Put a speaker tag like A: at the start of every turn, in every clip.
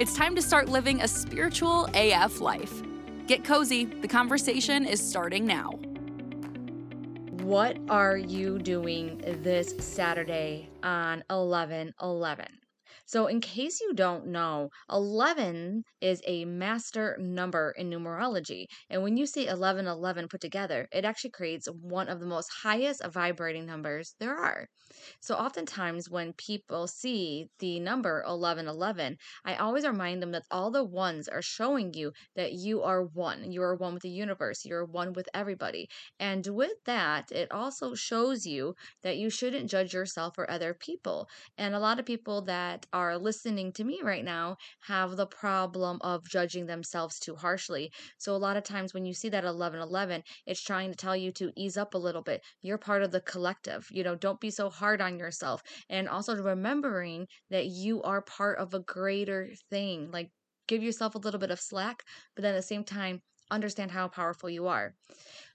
A: It's time to start living a spiritual AF life. Get cozy, the conversation is starting now.
B: What are you doing this Saturday on 11 11? So, in case you don't know, 11 is a master number in numerology. And when you see 1111 put together, it actually creates one of the most highest vibrating numbers there are. So, oftentimes when people see the number 1111, I always remind them that all the ones are showing you that you are one. You are one with the universe, you're one with everybody. And with that, it also shows you that you shouldn't judge yourself or other people. And a lot of people that are listening to me right now have the problem of judging themselves too harshly. So a lot of times when you see that 1111, it's trying to tell you to ease up a little bit. You're part of the collective. You know, don't be so hard on yourself. And also remembering that you are part of a greater thing. Like give yourself a little bit of slack, but then at the same time, understand how powerful you are.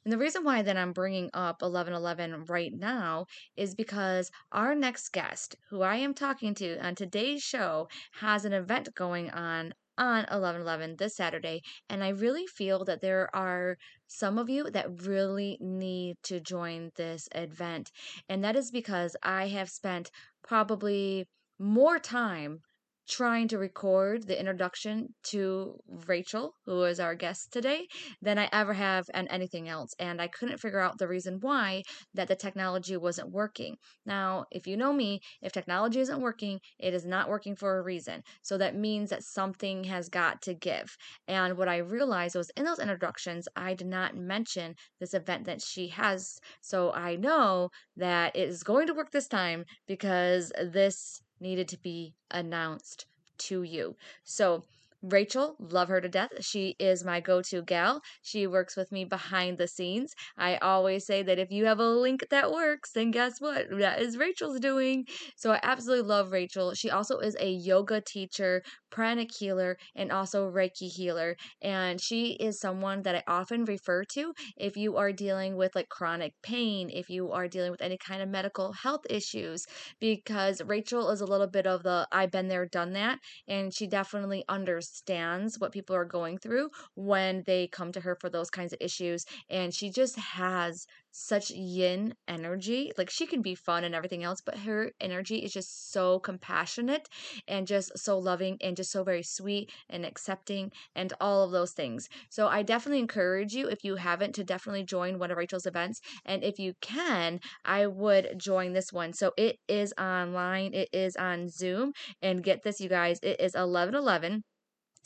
B: And the reason why that I'm bringing up 1111 right now is because our next guest, who I am talking to on today's show, has an event going on on 1111 this Saturday. And I really feel that there are some of you that really need to join this event. And that is because I have spent probably more time trying to record the introduction to Rachele, who is our guest today, than I ever have and anything else. And I couldn't figure out the reason why that the technology wasn't working. Now, if you know me, if technology isn't working, it is not working for a reason. So that means that something has got to give. And what I realized was in those introductions, I did not mention this event that she has. So I know that it is going to work this time because this needed to be announced to you. So, Rachele, love her to death. She is my go to gal. She works with me behind the scenes. I always say that if you have a link that works, then guess what? That is Rachele's doing. So I absolutely love Rachele. She also is a yoga teacher, pranic healer, and also Reiki healer. And she is someone that I often refer to if you are dealing with like chronic pain, if you are dealing with any kind of medical health issues, because Rachele is a little bit of the I've been there, done that. And she definitely understands understands what people are going through when they come to her for those kinds of issues. And she just has such yin energy. Like she can be fun and everything else, but her energy is just so compassionate and just so loving and just so very sweet and accepting and all of those things. So I definitely encourage you, if you haven't, to definitely join one of Rachele's events. And if you can, I would join this one. So it is online, it is on Zoom. And get this, you guys, it is 11 11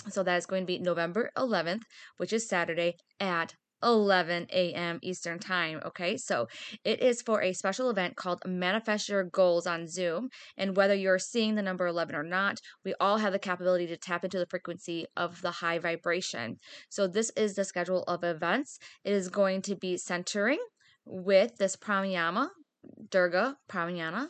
B: so that is going to be November 11th, which is Saturday at 11 a.m. Eastern Time. Okay, so it is for a special event called Manifest Your Goals on Zoom. And whether you're seeing the number 11 or not, we all have the capability to tap into the frequency of the high vibration. So, this is the schedule of events. It is going to be centering with this pranayama Dirga Pranayama,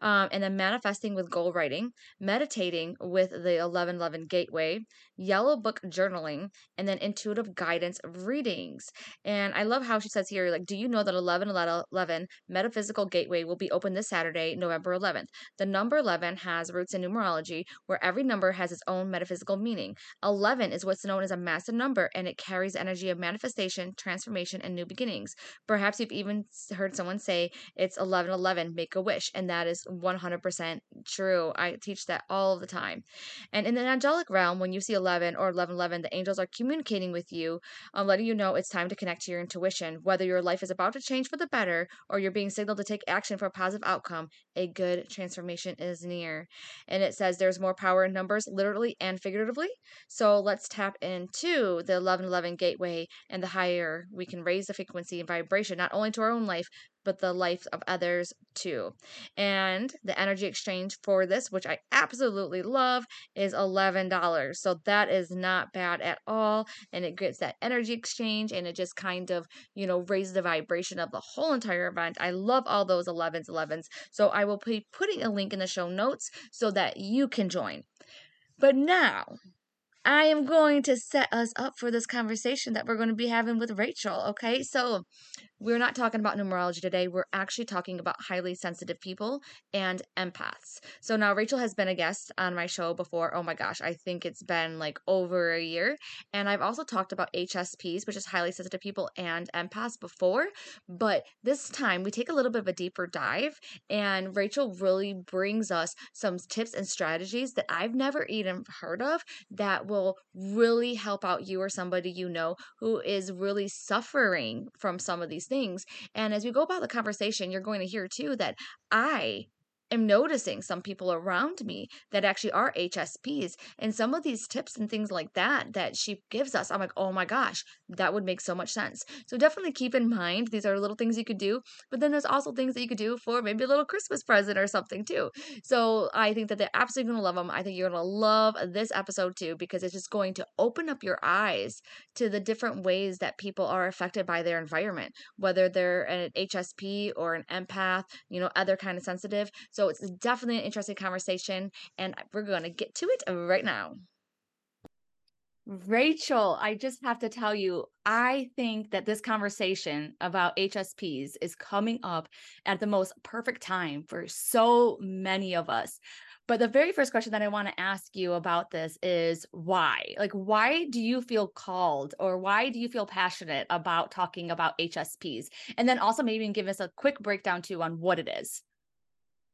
B: um, and then manifesting with goal writing, meditating with the 1111 gateway, yellow book journaling, and then intuitive guidance readings. And I love how she says here, like, do you know that 1111 metaphysical gateway will be open this Saturday, November 11th? The number 11 has roots in numerology, where every number has its own metaphysical meaning. 11 is what's known as a master number, and it carries energy of manifestation, transformation, and new beginnings. Perhaps you've even heard someone say it's 1111, make a wish, and that is 100% true. I teach that all the time. And in the angelic realm, when you see 11 or 1111, the angels are communicating with you, um, letting you know it's time to connect to your intuition. Whether your life is about to change for the better or you're being signaled to take action for a positive outcome, a good transformation is near. And it says there's more power in numbers, literally and figuratively. So let's tap into the 1111 gateway and the higher we can raise the frequency and vibration, not only to our own life, but the life of others too. And the energy exchange for this, which I absolutely love, is $11. So that is not bad at all. And it gets that energy exchange and it just kind of, you know, raises the vibration of the whole entire event. I love all those 11s, 11s. So I will be putting a link in the show notes so that you can join. But now, I am going to set us up for this conversation that we're going to be having with Rachele. Okay. So, we're not talking about numerology today. We're actually talking about highly sensitive people and empaths. So now Rachele has been a guest on my show before. Oh my gosh, I think it's been like over a year. And I've also talked about HSPs, which is highly sensitive people and empaths before. But this time we take a little bit of a deeper dive, and Rachele really brings us some tips and strategies that I've never even heard of that will really help out you or somebody you know who is really suffering from some of these things. And as we go about the conversation, you're going to hear too that I am noticing some people around me that actually are HSPs. And some of these tips and things like that that she gives us, I'm like, oh my gosh, that would make so much sense. So definitely keep in mind these are little things you could do, but then there's also things that you could do for maybe a little Christmas present or something too. So I think that they're absolutely gonna love them. I think you're gonna love this episode too because it's just going to open up your eyes to the different ways that people are affected by their environment, whether they're an HSP or an empath, you know, other kind of sensitive. So so it's definitely an interesting conversation, and we're going to get to it right now. Rachele, I just have to tell you, I think that this conversation about HSPs is coming up at the most perfect time for so many of us. But the very first question that I want to ask you about this is why? Like, why do you feel called or why do you feel passionate about talking about HSPs? And then also maybe give us a quick breakdown too on what it is.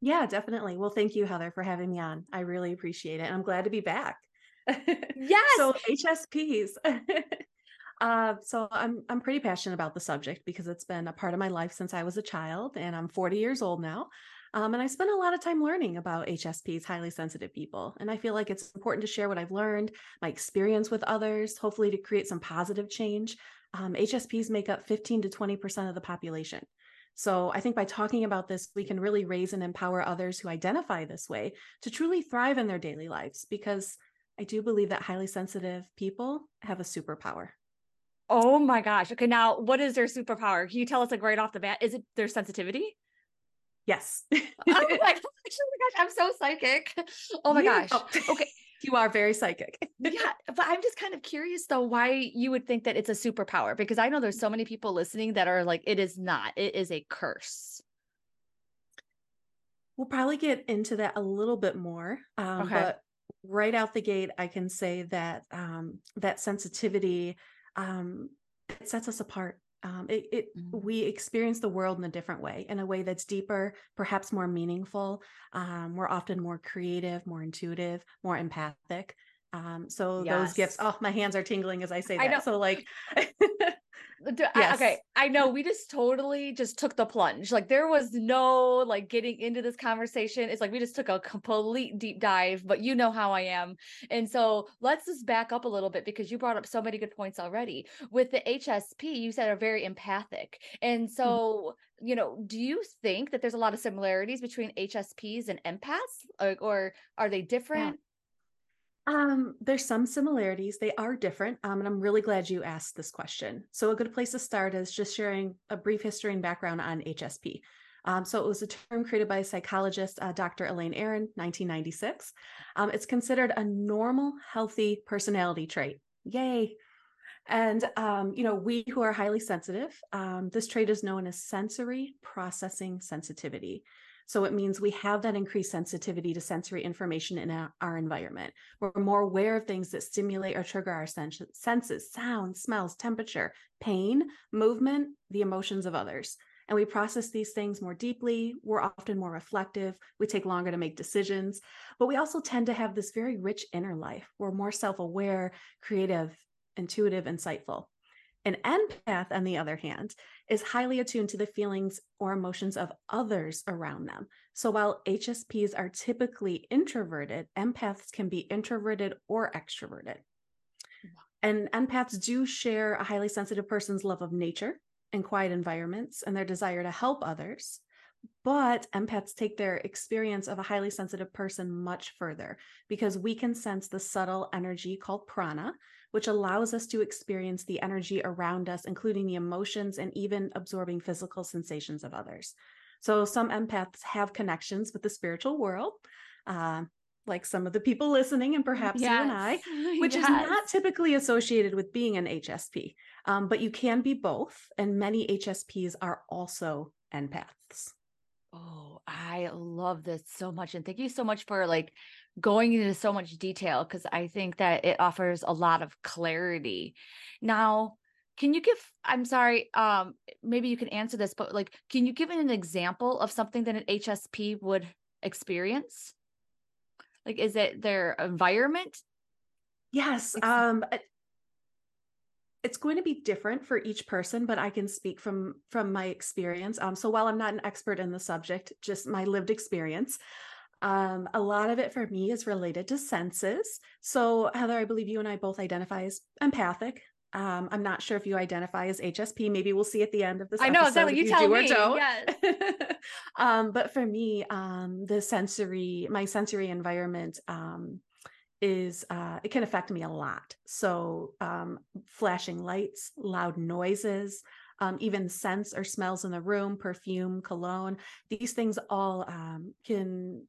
C: Yeah, definitely. Well, thank you, Heather, for having me on. I really appreciate it. I'm glad to be back.
B: Yes.
C: so HSPs. uh, so I'm I'm pretty passionate about the subject because it's been a part of my life since I was a child, and I'm 40 years old now. Um, and I spent a lot of time learning about HSPs, highly sensitive people. And I feel like it's important to share what I've learned, my experience with others, hopefully to create some positive change. Um, HSPs make up 15 to 20% of the population. So I think by talking about this, we can really raise and empower others who identify this way to truly thrive in their daily lives because I do believe that highly sensitive people have a superpower.
B: Oh my gosh. Okay. Now, what is their superpower? Can you tell us like right off the bat? Is it their sensitivity?
C: Yes.
B: oh, my gosh. oh my gosh. I'm so psychic. Oh my yeah. gosh. Okay.
C: You are very psychic.
B: yeah, but I'm just kind of curious though why you would think that it's a superpower because I know there's so many people listening that are like it is not. It is a curse.
C: We'll probably get into that a little bit more. Um, okay. but right out the gate I can say that um, that sensitivity um, it sets us apart um, it, it mm-hmm. we experience the world in a different way in a way that's deeper perhaps more meaningful um, we're often more creative more intuitive more empathic um, so yes. those gifts oh my hands are tingling as i say that I know. so like
B: yes. okay i know we just totally just took the plunge like there was no like getting into this conversation it's like we just took a complete deep dive but you know how i am and so let's just back up a little bit because you brought up so many good points already with the hsp you said are very empathic and mm-hmm. so mm-hmm. you know do you think that there's a lot of similarities between hsps and empaths or, or are they different
C: um, there's some similarities. They are different. Um, and I'm really glad you asked this question. So, a good place to start is just sharing a brief history and background on HSP. Um, so, it was a term created by psychologist uh, Dr. Elaine Aron, 1996. Um, it's considered a normal, healthy personality trait. Yay. And, um, you know, we who are highly sensitive, um, this trait is known as sensory processing sensitivity. So it means we have that increased sensitivity to sensory information in our, our environment. We're more aware of things that stimulate or trigger our senses, sound, smells, temperature, pain, movement, the emotions of others. And we process these things more deeply. We're often more reflective. We take longer to make decisions. But we also tend to have this very rich inner life. We're more self aware, creative, intuitive, insightful. An empath, on the other hand, is highly attuned to the feelings or emotions of others around them. So while HSPs are typically introverted, empaths can be introverted or extroverted. And empaths do share a highly sensitive person's love of nature, and quiet environments and their desire to help others. But empaths take their experience of a highly sensitive person much further because we can sense the subtle energy called prana, which allows us to experience the energy around us, including the emotions and even absorbing physical sensations of others. So, some empaths have connections with the spiritual world. Uh, like some of the people listening, and perhaps yes. you and I, which yes. is not typically associated with being an HSP. Um, but you can be both, and many HSPs are also empaths.
B: Oh, I love this so much. And thank you so much for like going into so much detail because I think that it offers a lot of clarity. Now, can you give I'm sorry, um, maybe you can answer this, but like, can you give an example of something that an HSP would experience? Like, is it their environment?
C: Yes. Um, it's going to be different for each person but i can speak from from my experience um, so while i'm not an expert in the subject just my lived experience um, a lot of it for me is related to senses so heather i believe you and i both identify as empathic um, I'm not sure if you identify as HSP. Maybe we'll see at the end of this.
B: I know exactly. You, you tell me. Yes.
C: um, but for me, um, the sensory, my sensory environment, um, is uh, it can affect me a lot. So, um, flashing lights, loud noises, um, even scents or smells in the room, perfume, cologne, these things all um, can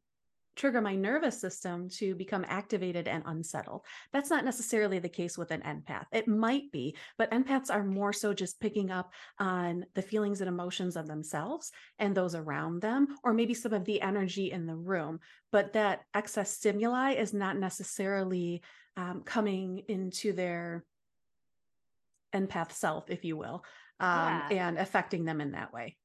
C: trigger my nervous system to become activated and unsettled. That's not necessarily the case with an empath. It might be, but empaths are more so just picking up on the feelings and emotions of themselves and those around them, or maybe some of the energy in the room. But that excess stimuli is not necessarily um, coming into their empath self, if you will, um, yeah. and affecting them in that way.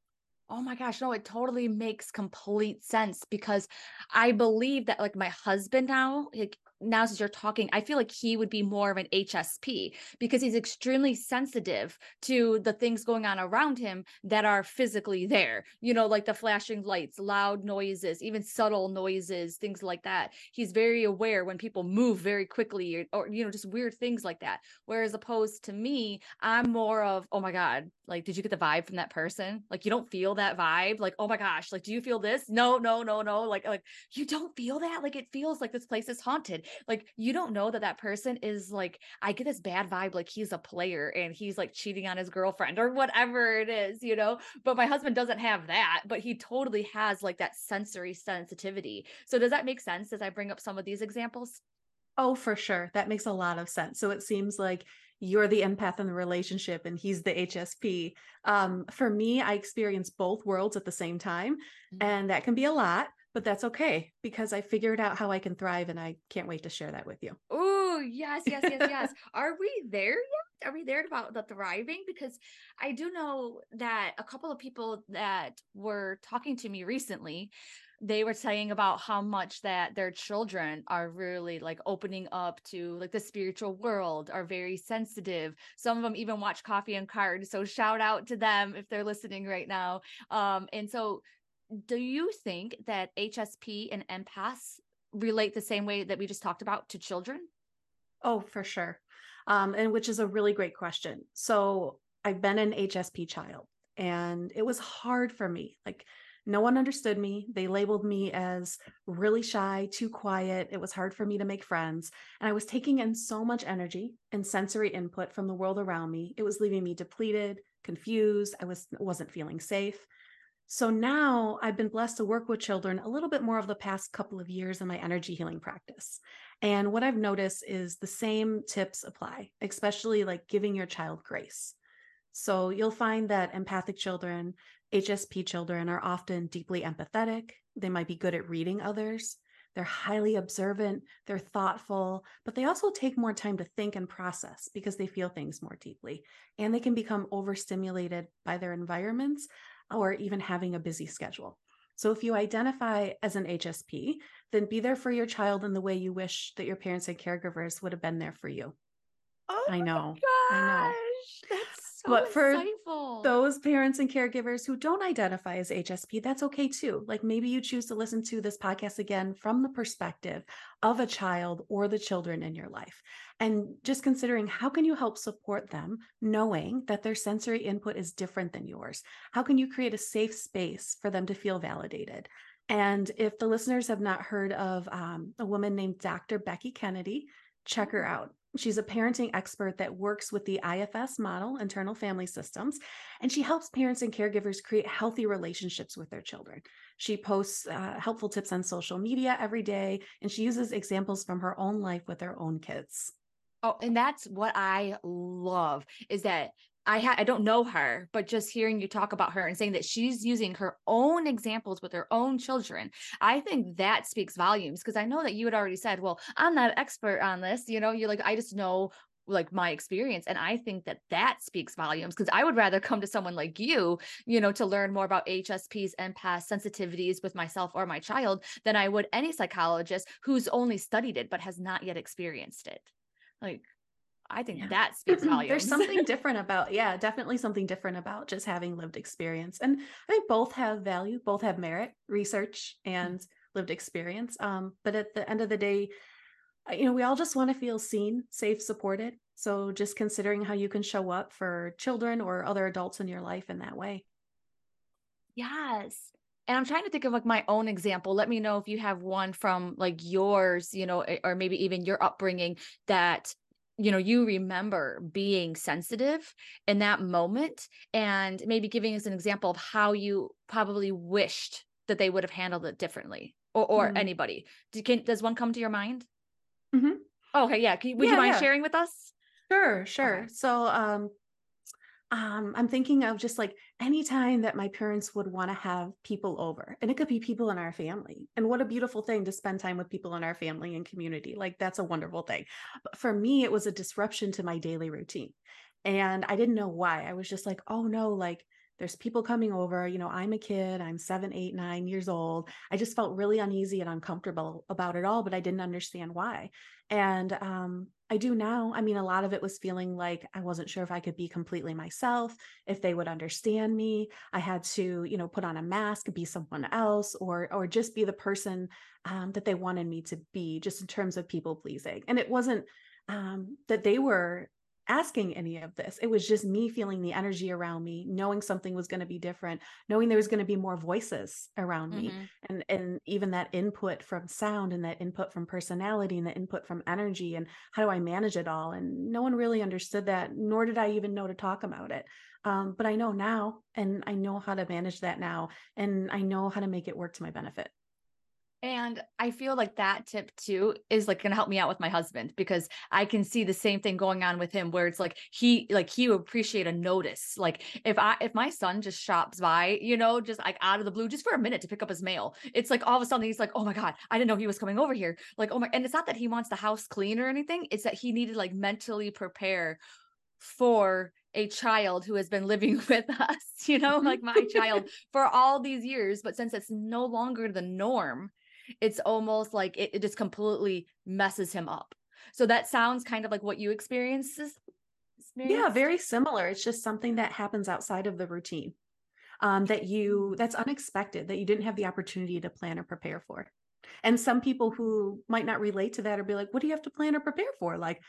B: Oh my gosh, no, it totally makes complete sense because I believe that like my husband now, like now since you're talking, I feel like he would be more of an HSP because he's extremely sensitive to the things going on around him that are physically there. You know, like the flashing lights, loud noises, even subtle noises, things like that. He's very aware when people move very quickly or, or you know, just weird things like that. Whereas opposed to me, I'm more of, oh my God, like, did you get the vibe from that person? Like, you don't feel that vibe. Like, oh my gosh, like, do you feel this? No, no, no, no. Like, like you don't feel that. Like, it feels like this place is haunted like you don't know that that person is like i get this bad vibe like he's a player and he's like cheating on his girlfriend or whatever it is you know but my husband doesn't have that but he totally has like that sensory sensitivity so does that make sense as i bring up some of these examples
C: oh for sure that makes a lot of sense so it seems like you're the empath in the relationship and he's the HSP. Um, for me, I experience both worlds at the same time, mm-hmm. and that can be a lot but that's okay because I figured out how I can thrive and I can't wait to share that with you.
B: Oh, yes, yes, yes, yes. Are we there yet? Are we there about the thriving? Because I do know that a couple of people that were talking to me recently, they were saying about how much that their children are really like opening up to like the spiritual world, are very sensitive. Some of them even watch Coffee and Cards. So shout out to them if they're listening right now. Um, and so do you think that HSP and empaths relate the same way that we just talked about to children?
C: Oh, for sure. Um, and which is a really great question. So I've been an HSP child and it was hard for me. Like no one understood me. They labeled me as really shy, too quiet. It was hard for me to make friends. And I was taking in so much energy and sensory input from the world around me. It was leaving me depleted, confused. I was wasn't feeling safe. So now I've been blessed to work with children a little bit more of the past couple of years in my energy healing practice. And what I've noticed is the same tips apply, especially like giving your child grace. So you'll find that empathic children, HSP children are often deeply empathetic. They might be good at reading others. They're highly observant, they're thoughtful, but they also take more time to think and process because they feel things more deeply. And they can become overstimulated by their environments or even having a busy schedule. So if you identify as an HSP, then be there for your child in the way you wish that your parents and caregivers would have been there for you.
B: Oh I know. I know. That's
C: So but for insightful. those parents and caregivers who don't identify as HSP, that's okay too. Like maybe you choose to listen to this podcast again from the perspective of a child or the children in your life. And just considering how can you help support them knowing that their sensory input is different than yours? How can you create a safe space for them to feel validated? And if the listeners have not heard of um, a woman named Dr. Becky Kennedy, check her out. She's a parenting expert that works with the IFS model, internal family systems, and she helps parents and caregivers create healthy relationships with their children. She posts uh, helpful tips on social media every day, and she uses examples from her own life with her own kids.
B: Oh, and that's what I love is that I ha- I don't know her, but just hearing you talk about her and saying that she's using her own examples with her own children, I think that speaks volumes because I know that you had already said, "Well, I'm not an expert on this." You know, you're like, I just know like my experience and i think that that speaks volumes because i would rather come to someone like you you know to learn more about hsps and past sensitivities with myself or my child than i would any psychologist who's only studied it but has not yet experienced it like I think yeah. that speaks volumes.
C: There's something different about, yeah, definitely something different about just having lived experience. And I think both have value, both have merit, research mm. and lived experience. Um, but at the end of the day, you know, we all just want to feel seen, safe, supported. So just considering how you can show up for children or other adults in your life in that way.
B: Yes. And I'm trying to think of like my own example. Let me know if you have one from like yours, you know, or maybe even your upbringing that you know you remember being sensitive in that moment and maybe giving us an example of how you probably wished that they would have handled it differently or, or mm-hmm. anybody Do, can, does one come to your mind
C: mm-hmm.
B: oh, okay yeah you, would yeah, you mind yeah. sharing with us
C: sure sure okay. so um um, I'm thinking of just like any time that my parents would want to have people over, and it could be people in our family. And what a beautiful thing to spend time with people in our family and community. Like, that's a wonderful thing. But for me, it was a disruption to my daily routine. And I didn't know why. I was just like, oh no, like there's people coming over. You know, I'm a kid, I'm seven, eight, nine years old. I just felt really uneasy and uncomfortable about it all, but I didn't understand why. And um, I do now. I mean, a lot of it was feeling like I wasn't sure if I could be completely myself, if they would understand me. I had to, you know, put on a mask, be someone else, or or just be the person um, that they wanted me to be, just in terms of people pleasing. And it wasn't um, that they were asking any of this. It was just me feeling the energy around me, knowing something was going to be different, knowing there was going to be more voices around mm-hmm. me and and even that input from sound and that input from personality and the input from energy and how do I manage it all? And no one really understood that, nor did I even know to talk about it. Um, but I know now and I know how to manage that now and I know how to make it work to my benefit.
B: And I feel like that tip too is like going to help me out with my husband because I can see the same thing going on with him where it's like he like he would appreciate a notice. Like if I if my son just shops by, you know, just like out of the blue just for a minute to pick up his mail. It's like all of a sudden he's like, "Oh my god, I didn't know he was coming over here." Like, "Oh my." And it's not that he wants the house clean or anything. It's that he needed like mentally prepare for a child who has been living with us, you know, like my child for all these years, but since it's no longer the norm, it's almost like it, it just completely messes him up. So that sounds kind of like what you experienced.
C: Yeah, very similar. It's just something that happens outside of the routine. Um, that you that's unexpected that you didn't have the opportunity to plan or prepare for and some people who might not relate to that or be like what do you have to plan or prepare for like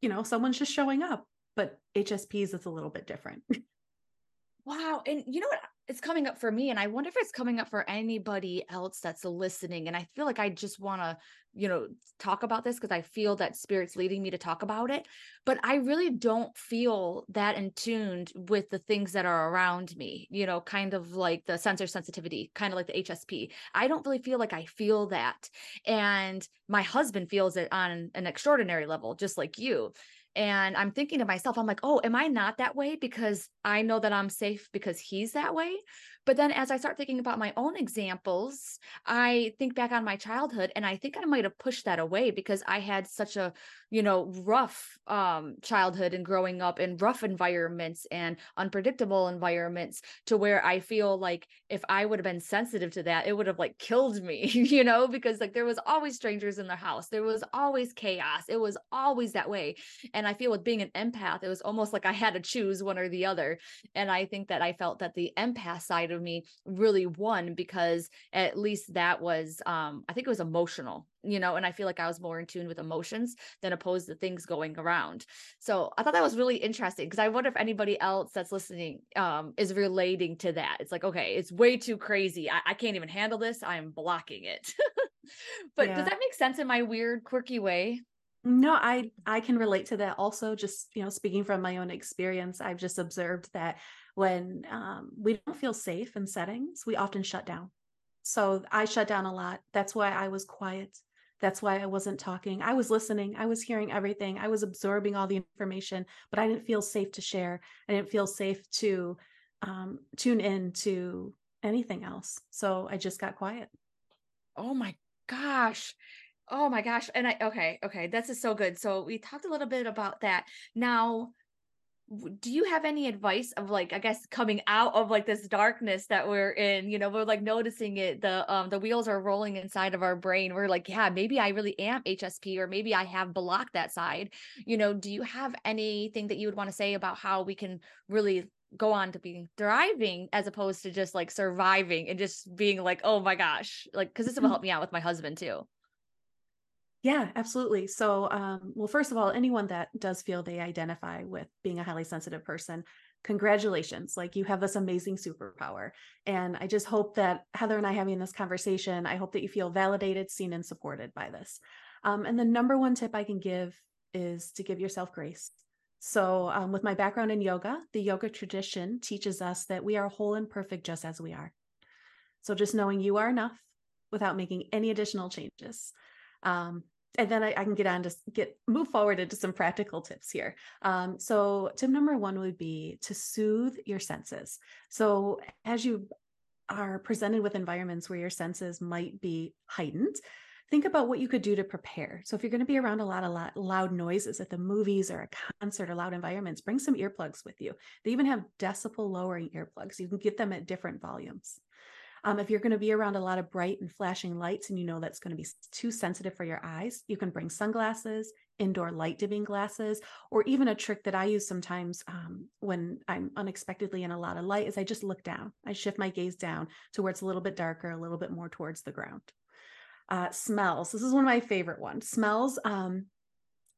C: you know someone's just showing up but hsps is a little bit different
B: wow and you know what it's coming up for me and i wonder if it's coming up for anybody else that's listening and i feel like i just want to you know talk about this because i feel that spirit's leading me to talk about it but i really don't feel that in tuned with the things that are around me you know kind of like the sensor sensitivity kind of like the hsp i don't really feel like i feel that and my husband feels it on an extraordinary level just like you and I'm thinking to myself, I'm like, oh, am I not that way because I know that I'm safe because he's that way? But then as I start thinking about my own examples, I think back on my childhood and I think I might have pushed that away because I had such a, you know, rough um childhood and growing up in rough environments and unpredictable environments to where I feel like if I would have been sensitive to that, it would have like killed me, you know, because like there was always strangers in the house. There was always chaos. It was always that way. And I feel with being an empath, it was almost like I had to choose one or the other. And I think that I felt that the empath side of me really won because at least that was um I think it was emotional you know and I feel like I was more in tune with emotions than opposed to things going around. So I thought that was really interesting because I wonder if anybody else that's listening um is relating to that. It's like okay it's way too crazy. I, I can't even handle this. I'm blocking it. But yeah. does that make sense in my weird quirky way?
C: No, I I can relate to that also just, you know, speaking from my own experience, I've just observed that when um, we don't feel safe in settings, we often shut down. So I shut down a lot. That's why I was quiet. That's why I wasn't talking. I was listening. I was hearing everything. I was absorbing all the information, but I didn't feel safe to share. I didn't feel safe to um, tune in to anything else. So I just got quiet.
B: Oh my gosh. Oh my gosh. And I, okay, okay. This is so good. So we talked a little bit about that. Now, do you have any advice of like i guess coming out of like this darkness that we're in you know we're like noticing it the um the wheels are rolling inside of our brain we're like yeah maybe i really am hsp or maybe i have blocked that side you know do you have anything that you would want to say about how we can really go on to being thriving as opposed to just like surviving and just being like oh my gosh like because this will mm-hmm. help me out with my husband too
C: yeah, absolutely. So, um, well, first of all, anyone that does feel they identify with being a highly sensitive person, congratulations. Like you have this amazing superpower. And I just hope that Heather and I having this conversation, I hope that you feel validated, seen, and supported by this. Um, and the number one tip I can give is to give yourself grace. So, um, with my background in yoga, the yoga tradition teaches us that we are whole and perfect just as we are. So, just knowing you are enough without making any additional changes. Um, and then I, I, can get on to get move forward into some practical tips here. Um, so tip number one would be to soothe your senses. So as you are presented with environments where your senses might be heightened, think about what you could do to prepare. So if you're going to be around a lot of loud noises at the movies or a concert or loud environments, bring some earplugs with you. They even have decibel lowering earplugs. You can get them at different volumes. Um, if you're going to be around a lot of bright and flashing lights and you know that's going to be too sensitive for your eyes, you can bring sunglasses, indoor light dimming glasses, or even a trick that I use sometimes um, when I'm unexpectedly in a lot of light is I just look down. I shift my gaze down to where it's a little bit darker, a little bit more towards the ground. Uh, smells. This is one of my favorite ones. Smells. Um,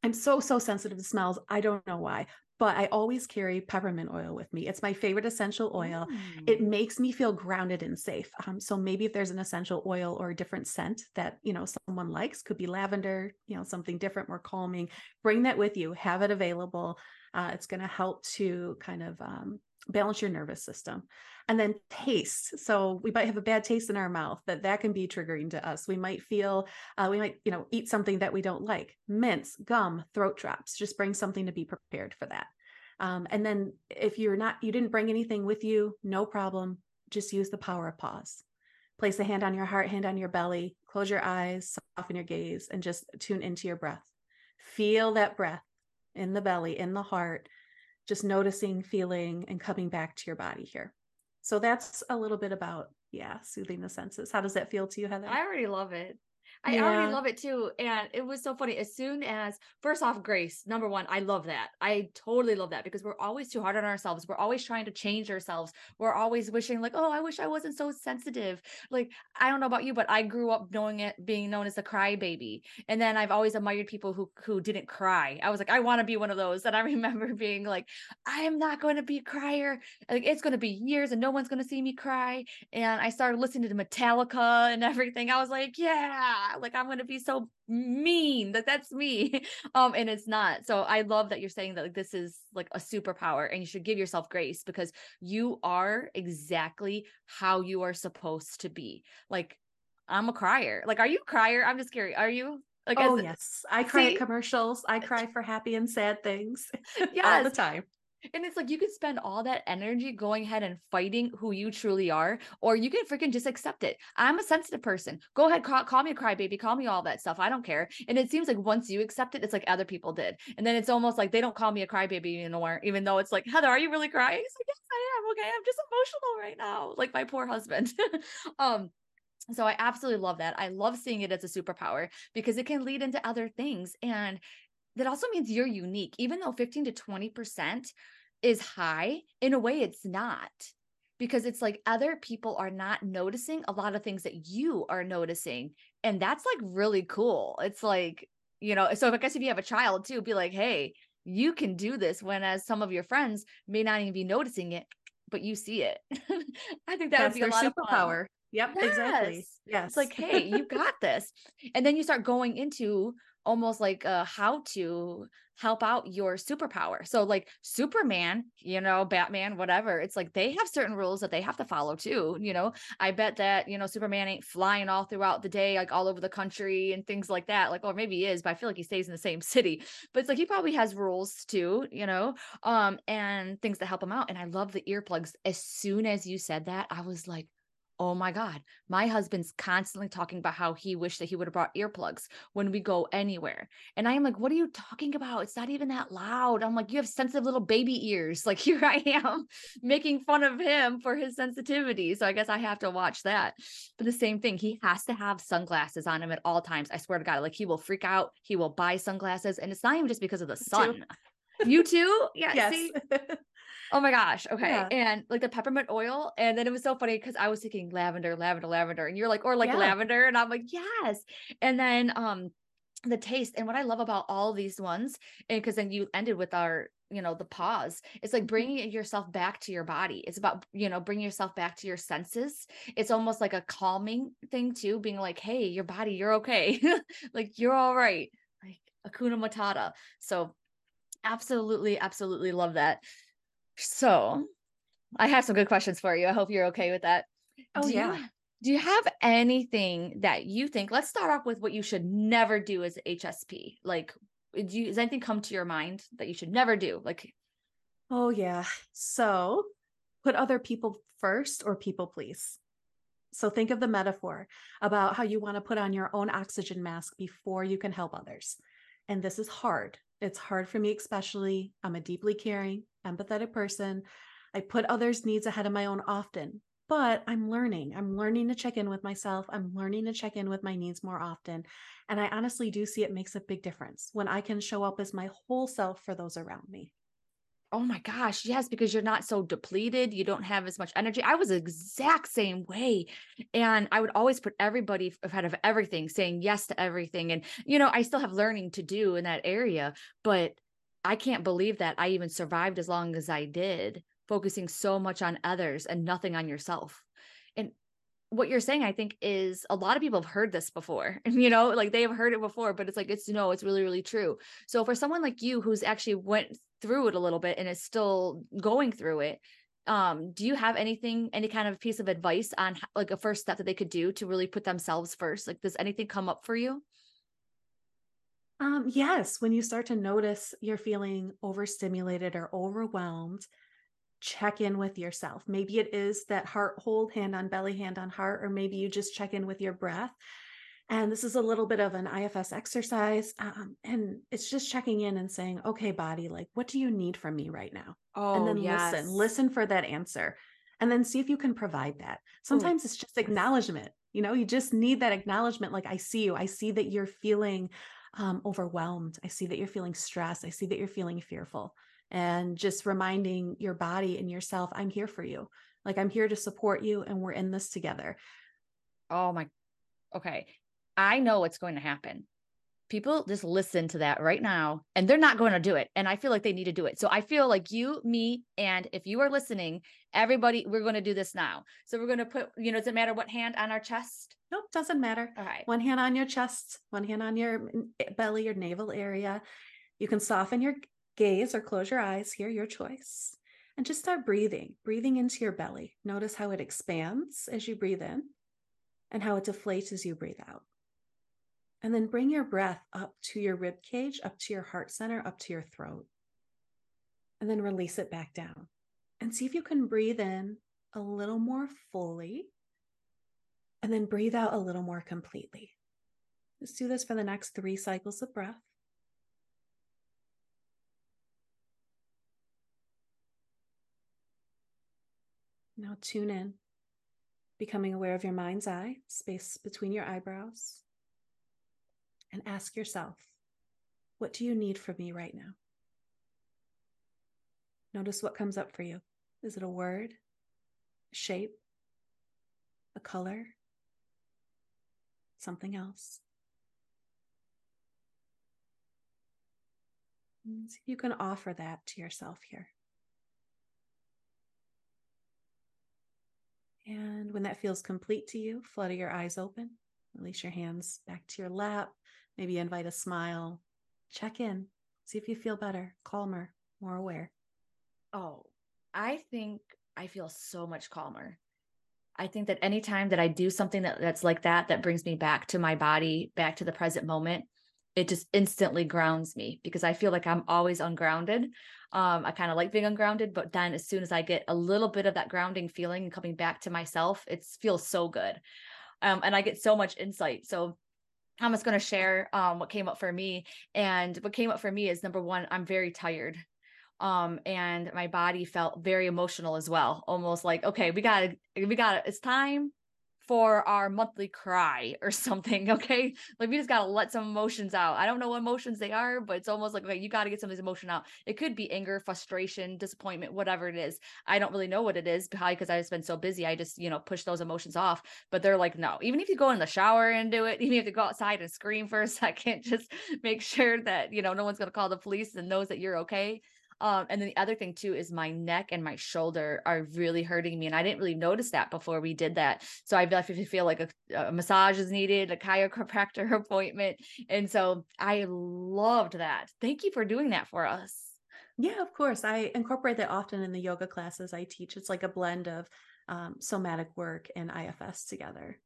C: I'm so, so sensitive to smells. I don't know why but I always carry peppermint oil with me. It's my favorite essential oil. Mm. It makes me feel grounded and safe. Um, so maybe if there's an essential oil or a different scent that you know someone likes, could be lavender, you know, something different, more calming. Bring that with you. Have it available. Uh, it's going to help to kind of um, balance your nervous system and then taste. So we might have a bad taste in our mouth that that can be triggering to us. We might feel uh, we might you know eat something that we don't like mints gum throat drops just bring something to be prepared for that. Um, and then if you're not you didn't bring anything with you no problem just use the power of pause. Place a hand on your heart hand on your belly close your eyes soften your gaze and just tune into your breath. Feel that breath in the belly in the heart just noticing, feeling, and coming back to your body here. So that's a little bit about, yeah, soothing the senses. How does that feel to you, Heather?
B: I already love it. I yeah. already love it too. And it was so funny. As soon as, first off, grace, number one, I love that. I totally love that because we're always too hard on ourselves. We're always trying to change ourselves. We're always wishing, like, oh, I wish I wasn't so sensitive. Like, I don't know about you, but I grew up knowing it, being known as a crybaby. And then I've always admired people who who didn't cry. I was like, I want to be one of those. And I remember being like, I am not going to be a crier. Like, it's going to be years and no one's going to see me cry. And I started listening to Metallica and everything. I was like, yeah like i'm going to be so mean that that's me. Um and it's not. So i love that you're saying that like this is like a superpower and you should give yourself grace because you are exactly how you are supposed to be. Like i'm a crier. Like are you a crier? I'm just curious are you? Like
C: oh as, yes. I cry see? at commercials. I cry for happy and sad things yeah all the time
B: And it's like you could spend all that energy going ahead and fighting who you truly are, or you can freaking just accept it. I'm a sensitive person. Go ahead, call, call me a crybaby, call me all that stuff. I don't care. And it seems like once you accept it, it's like other people did. And then it's almost like they don't call me a crybaby anymore, even though it's like, Heather, are you really crying? Like, yes, I am. Okay. I'm just emotional right now. Like my poor husband. um, so I absolutely love that. I love seeing it as a superpower because it can lead into other things. And that also means you're unique. Even though 15 to 20% is high, in a way, it's not because it's like other people are not noticing a lot of things that you are noticing. And that's like really cool. It's like, you know, so I guess if you have a child too, be like, hey, you can do this. When as some of your friends may not even be noticing it, but you see it. I think that
C: That's
B: would be a lot
C: superpower.
B: of.
C: Yep, exactly.
B: Yes.
C: Yes.
B: It's like, hey, you got this. And then you start going into almost like uh, how to help out your superpower. So, like Superman, you know, Batman, whatever, it's like they have certain rules that they have to follow too. You know, I bet that, you know, Superman ain't flying all throughout the day, like all over the country and things like that. Like, or maybe he is, but I feel like he stays in the same city. But it's like he probably has rules too, you know, um, and things that help him out. And I love the earplugs. As soon as you said that, I was like, Oh my God. My husband's constantly talking about how he wished that he would have brought earplugs when we go anywhere. And I am like, what are you talking about? It's not even that loud. I'm like, you have sensitive little baby ears. Like here I am making fun of him for his sensitivity. So I guess I have to watch that. But the same thing, he has to have sunglasses on him at all times. I swear to God, like he will freak out. He will buy sunglasses. And it's not even just because of the sun. You too? Yeah.
C: yes.
B: See? Oh my gosh. Okay.
C: Yeah.
B: And like the peppermint oil. And then it was so funny because I was thinking lavender, lavender, lavender. And you're like, or like
C: Yeah.
B: lavender. And I'm like, yes. And then um the taste. And what I love about all these ones, and because then you ended with our, you know, the pause, it's like
C: Mhm.
B: bringing yourself back to your body. It's about, you know, bringing yourself back to your senses. It's almost like a calming thing too, being like, hey, your body, you're okay. like you're all right. Like Hakuna Matata. So absolutely, absolutely love that. So I have some good questions for you. I hope you're okay with that.
C: Oh,
B: do
C: yeah.
B: You, do you have anything that you think? Let's start off with what you should never do as HSP. Like, do you, does anything come to your mind that you should never do? Like,
C: Oh, yeah. So put other people first or people please. So think of the metaphor about how you want to put on your own oxygen mask before you can help others. And this is hard. It's hard for me, especially. I'm a deeply caring, empathetic person. I put others' needs ahead of my own often, but I'm learning. I'm learning to check in with myself. I'm learning to check in with my needs more often. And I honestly do see it makes a big difference when I can show up as my whole self for those around me.
B: oh my gosh, yes, because you're not so depleted. You don't have as much energy. I was exact same way. And I would always put everybody ahead of everything, saying yes to everything. And, you know, I still have learning to do in that area, but I can't believe that I even survived as long as I did, focusing so much on others and nothing on yourself. And what you're saying, I think, is a lot of people have heard this before, you know, like they have heard it before, but it's like, it's no, it's really, really true. So for someone like you who's actually went through it a little bit and is still going through it, um, do you have anything, any kind of piece of advice on like a first step that they could do to really put themselves first? Like, does anything come up for you?
C: Um, yes, when you start to notice you're feeling overstimulated or overwhelmed, check in with yourself. Maybe it is that heart hold, hand on belly, hand on heart, or maybe you just check in with your breath. And this is a little bit of an IFS exercise. Um, and it's just checking in and saying, okay, body, like, what do you need from me right now?
B: Oh,
C: and then listen, listen for that answer. And then see if you can provide that. Sometimes it's just acknowledgement. You know, you just need that acknowledgement. Like, I see you. I see that you're feeling um, overwhelmed. I see that you're feeling stressed. I see that you're feeling fearful. And just reminding your body and yourself, I'm here for you. Like, I'm here to support you, and we're in this together.
B: Oh my, okay. I know what's going to happen. People just listen to that right now and they're not going to do it. And I feel like they need to do it. So I feel like you, me, and if you are listening, everybody, we're going to do this now. So we're going to put, you know, does it matter what hand on our chest?
C: Nope, doesn't matter.
B: All right.
C: One hand on your chest, one hand on your mm, eh, belly or navel area. You can soften your gaze or close your eyes here, your choice. And just start breathing, breathing into your belly. Notice how it expands as you breathe in and how it deflates as you breathe out. And then bring your breath up to your rib cage, up to your heart center, up to your throat. and then release it back down. And see if you can breathe in a little more fully and then breathe out a little more completely. Let's do this for the next three cycles of breath. Now tune in, becoming aware of your mind's eye, space between your eyebrows, and ask yourself, what do you need from me right now? Notice what comes up for you. Is it a word, a shape, a color, something else? You can offer that to yourself here. And when that feels complete to you, flutter your eyes open, release your hands back to your lap, maybe invite a smile, check in, see if you feel better, calmer, more aware.
B: Oh, I think I feel so much calmer. I think that anytime that I do something that, that's like that, that brings me back to my body, back to the present moment, it just instantly grounds me because I feel like I'm always ungrounded. Um, I kind of like being ungrounded, but then as soon as I get a little bit of that grounding feeling and coming back to myself, it feels so good. Um, and I get so much insight. So I'm just going to share um, what came up for me. And what came up for me is number one, I'm very tired. Um, and my body felt very emotional as well, almost like, okay, we got to, we got to, it's time for our monthly cry or something. Okay. Like we just got to let some emotions out. I don't know what emotions they are, but it's almost like, okay, you got to get some of these emotion out. It could be anger, frustration, disappointment, whatever it is. I don't really know what it is probably because I've been so busy. I just, you know, push those emotions off. But they're like, no, even if you go in the shower and do it, even if you go outside and scream for a second, just make sure that, you know, no one's going to call the police and knows that you're okay. Um, and then the other thing too is my neck and my shoulder are really hurting me. And I didn't really notice that before we did that. So I definitely feel like a, a massage is needed, a chiropractor appointment. And so I loved that. Thank you for doing that for us.
C: Yeah, of course. I incorporate that often in the yoga classes I teach. It's like a blend of um, somatic work and IFS together.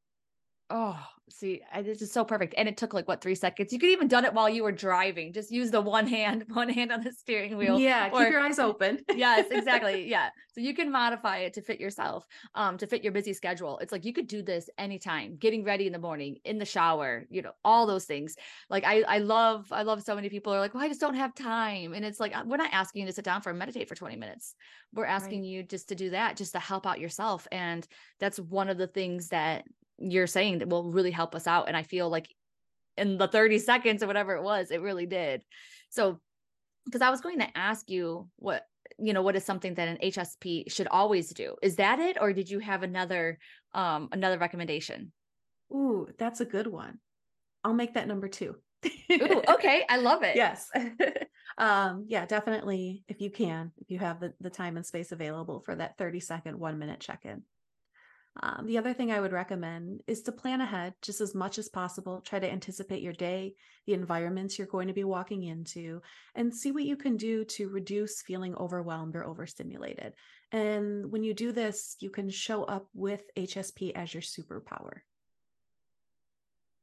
B: Oh, see, this is so perfect. And it took like what three seconds. You could even done it while you were driving. Just use the one hand, one hand on the steering wheel.
C: Yeah, or, keep your eyes open.
B: yes, exactly. Yeah. So you can modify it to fit yourself, um, to fit your busy schedule. It's like you could do this anytime, getting ready in the morning, in the shower, you know, all those things. Like I I love, I love so many people are like, well, I just don't have time. And it's like we're not asking you to sit down for and meditate for 20 minutes. We're asking right. you just to do that, just to help out yourself. And that's one of the things that you're saying that will really help us out. And I feel like in the 30 seconds or whatever it was, it really did. So, because I was going to ask you what, you know, what is something that an HSP should always do? Is that it? Or did you have another, um, another recommendation?
C: Ooh, that's a good one. I'll make that number two.
B: Ooh, okay. I love it.
C: Yes. um, yeah, definitely. If you can, if you have the, the time and space available for that 30 second, one minute check in. Um, the other thing I would recommend is to plan ahead just as much as possible. Try to anticipate your day, the environments you're going to be walking into, and see what you can do to reduce feeling overwhelmed or overstimulated. And when you do this, you can show up with HSP as your superpower.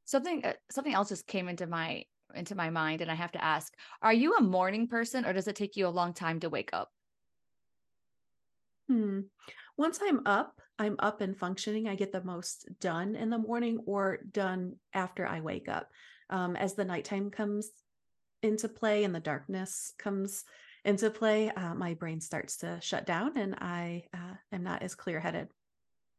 B: Something uh, something else just came into my into my mind and I have to ask, are you a morning person or does it take you a long time to wake up?
C: Hmm once I'm up, I'm up and functioning. I get the most done in the morning or done after I wake up. Um, as the nighttime comes into play and the darkness comes into play, uh, my brain starts to shut down and I uh, am not as clear headed.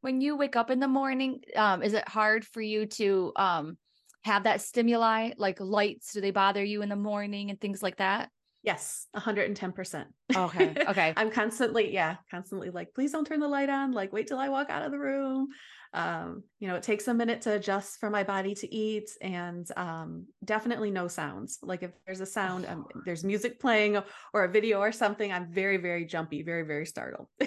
B: When you wake up in the morning, um, is it hard for you to um, have that stimuli like lights? Do they bother you in the morning and things like that?
C: Yes, 110%.
B: Okay. Okay.
C: I'm constantly, yeah, constantly like, please don't turn the light on. Like, wait till I walk out of the room. Um, you know, it takes a minute to adjust for my body to eat and um, definitely no sounds. Like, if there's a sound, um, there's music playing or a video or something, I'm very, very jumpy, very, very startled.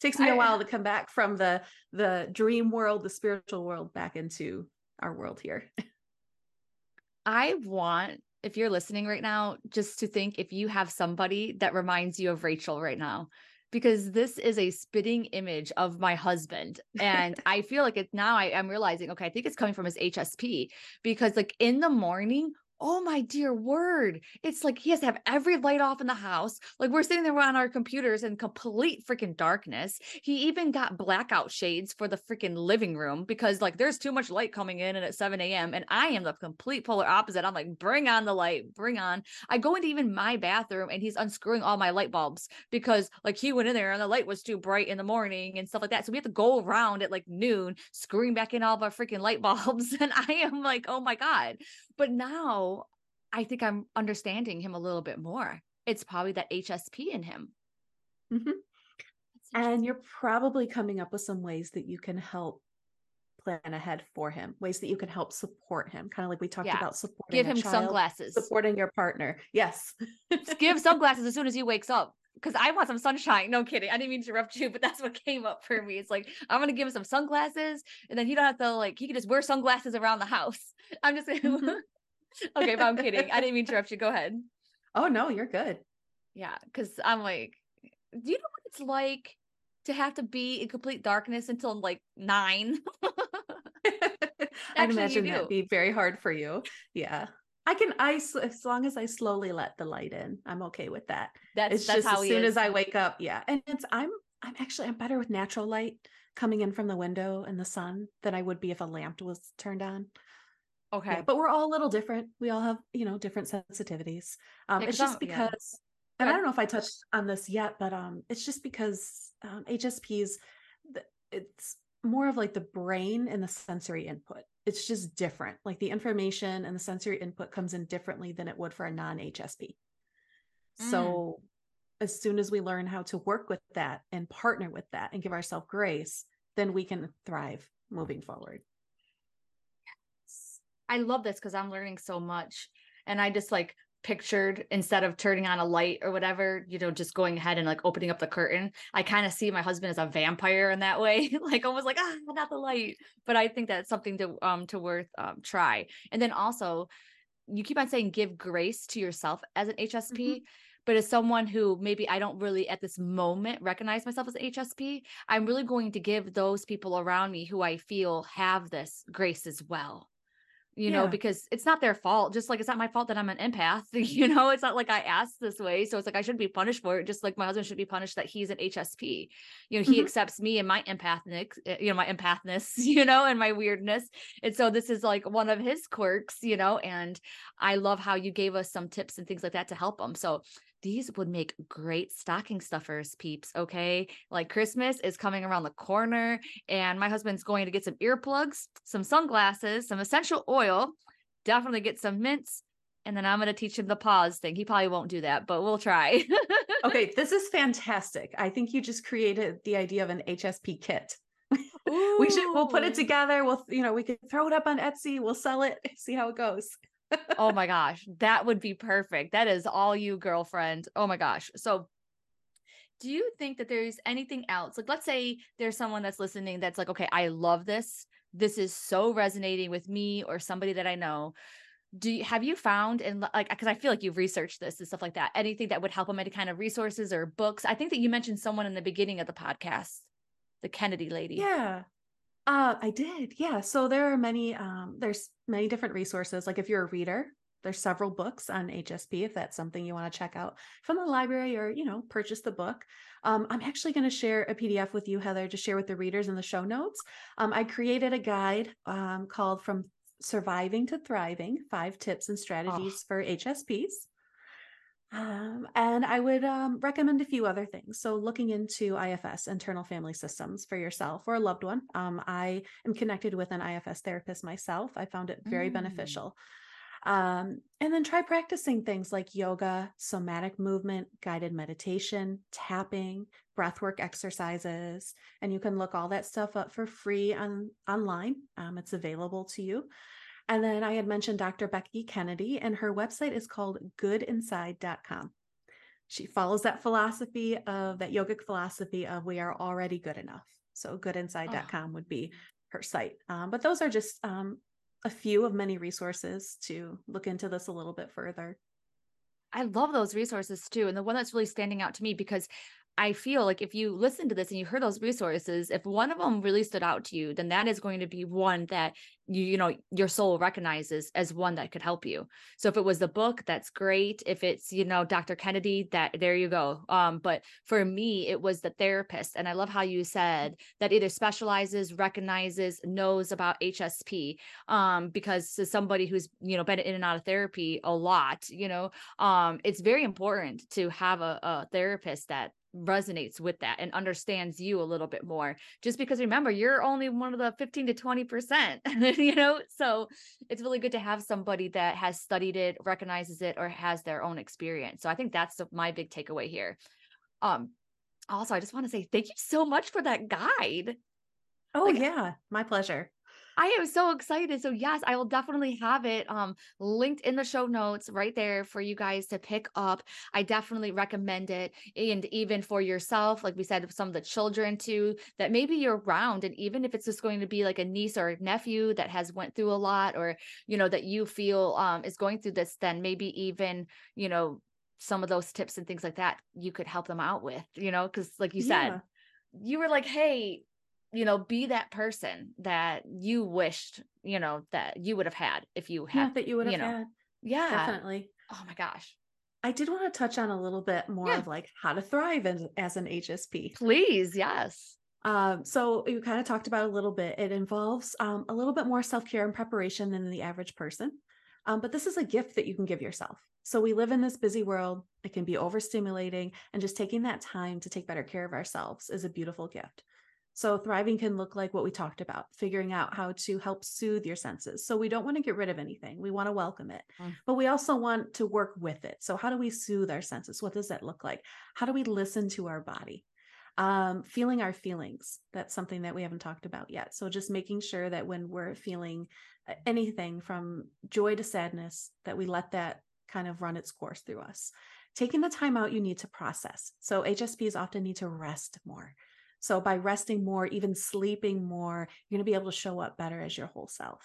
C: takes me a while to come back from the the dream world, the spiritual world back into our world here.
B: I want if you're listening right now, just to think if you have somebody that reminds you of Rachele right now, because this is a spitting image of my husband. And I feel like it's now I, am realizing, okay, I think it's coming from his HSP because, like, in the morning, Oh my dear word. It's like he has to have every light off in the house. Like we're sitting there on our computers in complete freaking darkness. He even got blackout shades for the freaking living room because like there's too much light coming in and at 7 a.m. And I am the complete polar opposite. I'm like, bring on the light, bring on. I go into even my bathroom and he's unscrewing all my light bulbs because like he went in there and the light was too bright in the morning and stuff like that. So we have to go around at like noon, screwing back in all of our freaking light bulbs. And I am like, oh my God. But now I think I'm understanding him a little bit more. It's probably that HSP in him.
C: Mm-hmm. And you're probably coming up with some ways that you can help plan ahead for him, ways that you can help support him, kind of like we talked
B: Yeah.
C: about supporting.
B: Give him
C: child,
B: sunglasses.
C: supporting your partner. Yes.
B: Give sunglasses as soon as he wakes up. Because I want some sunshine. No kidding. I didn't mean to interrupt you, but that's what came up for me. It's like I'm gonna give him some sunglasses, and then he don't have to like he can just wear sunglasses around the house. I'm just
C: Mhm.
B: okay, but I'm kidding. I didn't mean to interrupt you. Go ahead.
C: Oh no, you're good.
B: Yeah, because I'm like, do you know what it's like to have to be in complete darkness until like nine?
C: I'd imagine that'd be very hard for you. Yeah. I can I s- as long as I slowly let the light in, I'm okay with that.
B: That's
C: it's
B: that's
C: just
B: how
C: as soon
B: is.
C: as I wake up, yeah. And it's I'm I'm actually I'm better with natural light coming in from the window and the sun than I would be if a lamp was turned on.
B: okay.
C: Yeah, but we're all a little different. We all have, you know, different sensitivities. Um,
B: Yeah,
C: it's just
B: I'm- yeah.
C: because, and I don't know if I touched on this yet, but um, it's just because um, HSPs, it's more of like the brain and the sensory input. It's just different. Like the information and the sensory input comes in differently than it would for a non-HSP.
B: Mm.
C: So as soon as we learn how to work with that and partner with that and give ourselves grace, then we can thrive moving forward. Yes.
B: I love this because I'm learning so much. And I just like pictured instead of turning on a light or whatever, you know, just going ahead and like opening up the curtain. I kind of see my husband as a vampire in that way, like almost like, ah, not the light. But I think that's something to um to worth um try. And then also you keep on saying give grace to yourself as an HSP. But as someone who maybe I don't really at this moment recognize myself as an HSP, I'm really going to give those people around me who I feel have this grace as well you know, because it's not their fault. Just like it's not my fault that I'm an empath, you know, it's not like I asked this way. So it's like I shouldn't be punished for it. Just like my husband should be punished that he's an HSP. You know, he
C: Mhm.
B: accepts me and my empathnic, uh, you know, my empathness, you know, and my weirdness. And so this is like one of his quirks, you know, and I love how you gave us some tips and things like that to help him. So these would make great stocking stuffers, peeps. Okay. Like Christmas is coming around the corner and my husband's going to get some earplugs, some sunglasses, some essential oil, definitely get some mints, and then I'm going to teach him the pause thing. He probably won't do that, but we'll try.
C: okay, this is fantastic. I think you just created the idea of an HSP kit. We should we'll put it together. We'll you know, we could throw it up on Etsy, we'll sell it, see how it goes.
B: Oh my gosh, that would be perfect. That is all you, girlfriend. Oh my gosh. So, do you think that there's anything else? Like, let's say there's someone that's listening that's like, okay, I love this. This is so resonating with me or somebody that I know. Do you have you found and like because I feel like you've researched this and stuff like that? Anything that would help them? Any kind of resources or books? I think that you mentioned someone in the beginning of the podcast, the Kennedy lady.
C: Yeah. Uh I did. Yeah. So there are many um there's many different resources. Like if you're a reader, there's several books on HSP if that's something you want to check out from the library or, you know, purchase the book. Um, I'm actually going to share a PDF with you, Heather, to share with the readers in the show notes. Um, I created a guide um, called From Surviving to Thriving Five Tips and Strategies for HSPs. Um, and I would um, recommend a few other things. So, looking into IFS, internal family systems, for yourself or a loved one. Um, I am connected with an IFS therapist myself. I found it very
B: Mm.
C: beneficial. Um, and then try practicing things like yoga, somatic movement, guided meditation, tapping, breathwork exercises, and you can look all that stuff up for free on online. Um, it's available to you. And then I had mentioned Dr. Becky Kennedy, and her website is called goodinside.com. She follows that philosophy of that yogic philosophy of we are already good enough. So goodinside.com would be her site. Um, but those are just um, a few of many resources to look into this a little bit further.
B: I love those resources too. And the one that's really standing out to me because I feel like if you listen to this and you heard those resources, if one of them really stood out to you, then that is going to be one that you you know your soul recognizes as one that could help you. So if it was the book, that's great. If it's you know Dr. Kennedy, that there you go. Um, but for me, it was the therapist, and I love how you said that either specializes, recognizes, knows about HSP. Um, because as somebody who's you know been in and out of therapy a lot, you know, um, it's very important to have a, a therapist that resonates with that and understands you a little bit more just because remember you're only one of the 15 to 20 percent you know? So it's really good to have somebody that has studied it recognizes it or has their own experience. So i think that's my big takeaway here. Um also i just want to say thank you so much for that guide.
C: Oh like, yeah. My pleasure
B: I am so excited. So yes, I will definitely have it um linked in the show notes right there for you guys to pick up. I definitely recommend it. And even for yourself, like we said, some of the children too, that maybe you're around. And even if it's just going to be like a niece or a nephew that has went through a lot or you know that you feel um is going through this, then maybe even, you know, some of those tips and things like that you could help them out with, you know, because like you yeah. said, you were like, hey, you know, be that person that you wished, you know, that you would have had if you had
C: yeah, that you would have you know, had.
B: Yeah.
C: Definitely.
B: Oh my gosh.
C: I did want to touch on a little bit more yeah. of like how to thrive as, as an HSP.
B: Please, yes.
C: Um, so you kind of talked about a little bit. It involves um, a little bit more self care and preparation than the average person. Um, but this is a gift that you can give yourself. So we live in this busy world. It can be overstimulating, and just taking that time to take better care of ourselves is a beautiful gift. So, thriving can look like what we talked about, figuring out how to help soothe your senses. So, we don't want to get rid of anything, we want to welcome it, mm. but we also want to work with it. So, how do we soothe our senses? What does that look like? How do we listen to our body? Um, feeling our feelings. That's something that we haven't talked about yet. So, just making sure that when we're feeling anything from joy to sadness, that we let that kind of run its course through us. Taking the time out you need to process. So, HSPs often need to rest more. So by resting more, even sleeping more, you're going to be able to show up better as your whole self.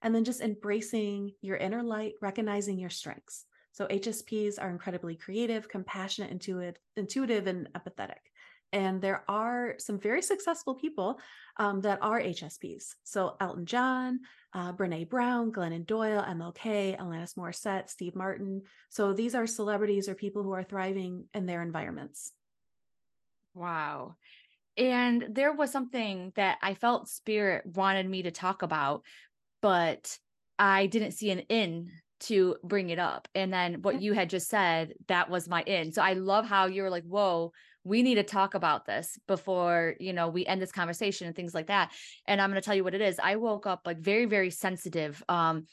C: And then just embracing your inner light, recognizing your strengths. So HSPs are incredibly creative, compassionate, intuitive, intuitive and empathetic. And there are some very successful people um, that are HSPs. So Elton John, uh, Brene Brown, Glennon Doyle, MLK, Alanis Morissette, Steve Martin. So these are celebrities or people who are thriving in their environments.
B: Wow. And there was something that I felt spirit wanted me to talk about, but I didn't see an in to bring it up. And then what you had just said, that was my in. So I love how you were like, whoa, we need to talk about this before, you know, we end this conversation and things like that. And I'm going to tell you what it is. I woke up like very, very sensitive. Um,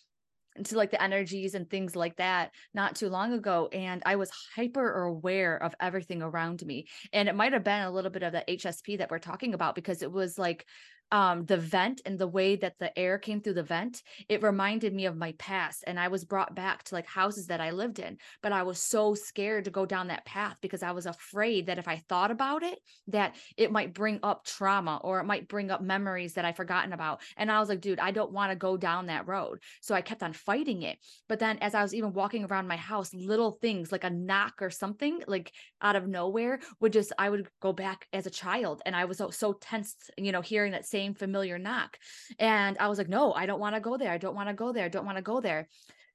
B: to like the energies and things like that not too long ago and i was hyper aware of everything around me and it might have been a little bit of the hsp that we're talking about because it was like um the vent and the way that the air came through the vent it reminded me of my past and i was brought back to like houses that i lived in but i was so scared to go down that path because i was afraid that if i thought about it that it might bring up trauma or it might bring up memories that i forgotten about and i was like dude i don't want to go down that road. So i kept on fighting it but then as i was even walking around my house little things like a knock or something like out of nowhere would just i would go back as a child and i was so, so tense you know hearing that same familiar knock. And I was like, no, I don't want to go there. I don't want to go there. I don't want to go there.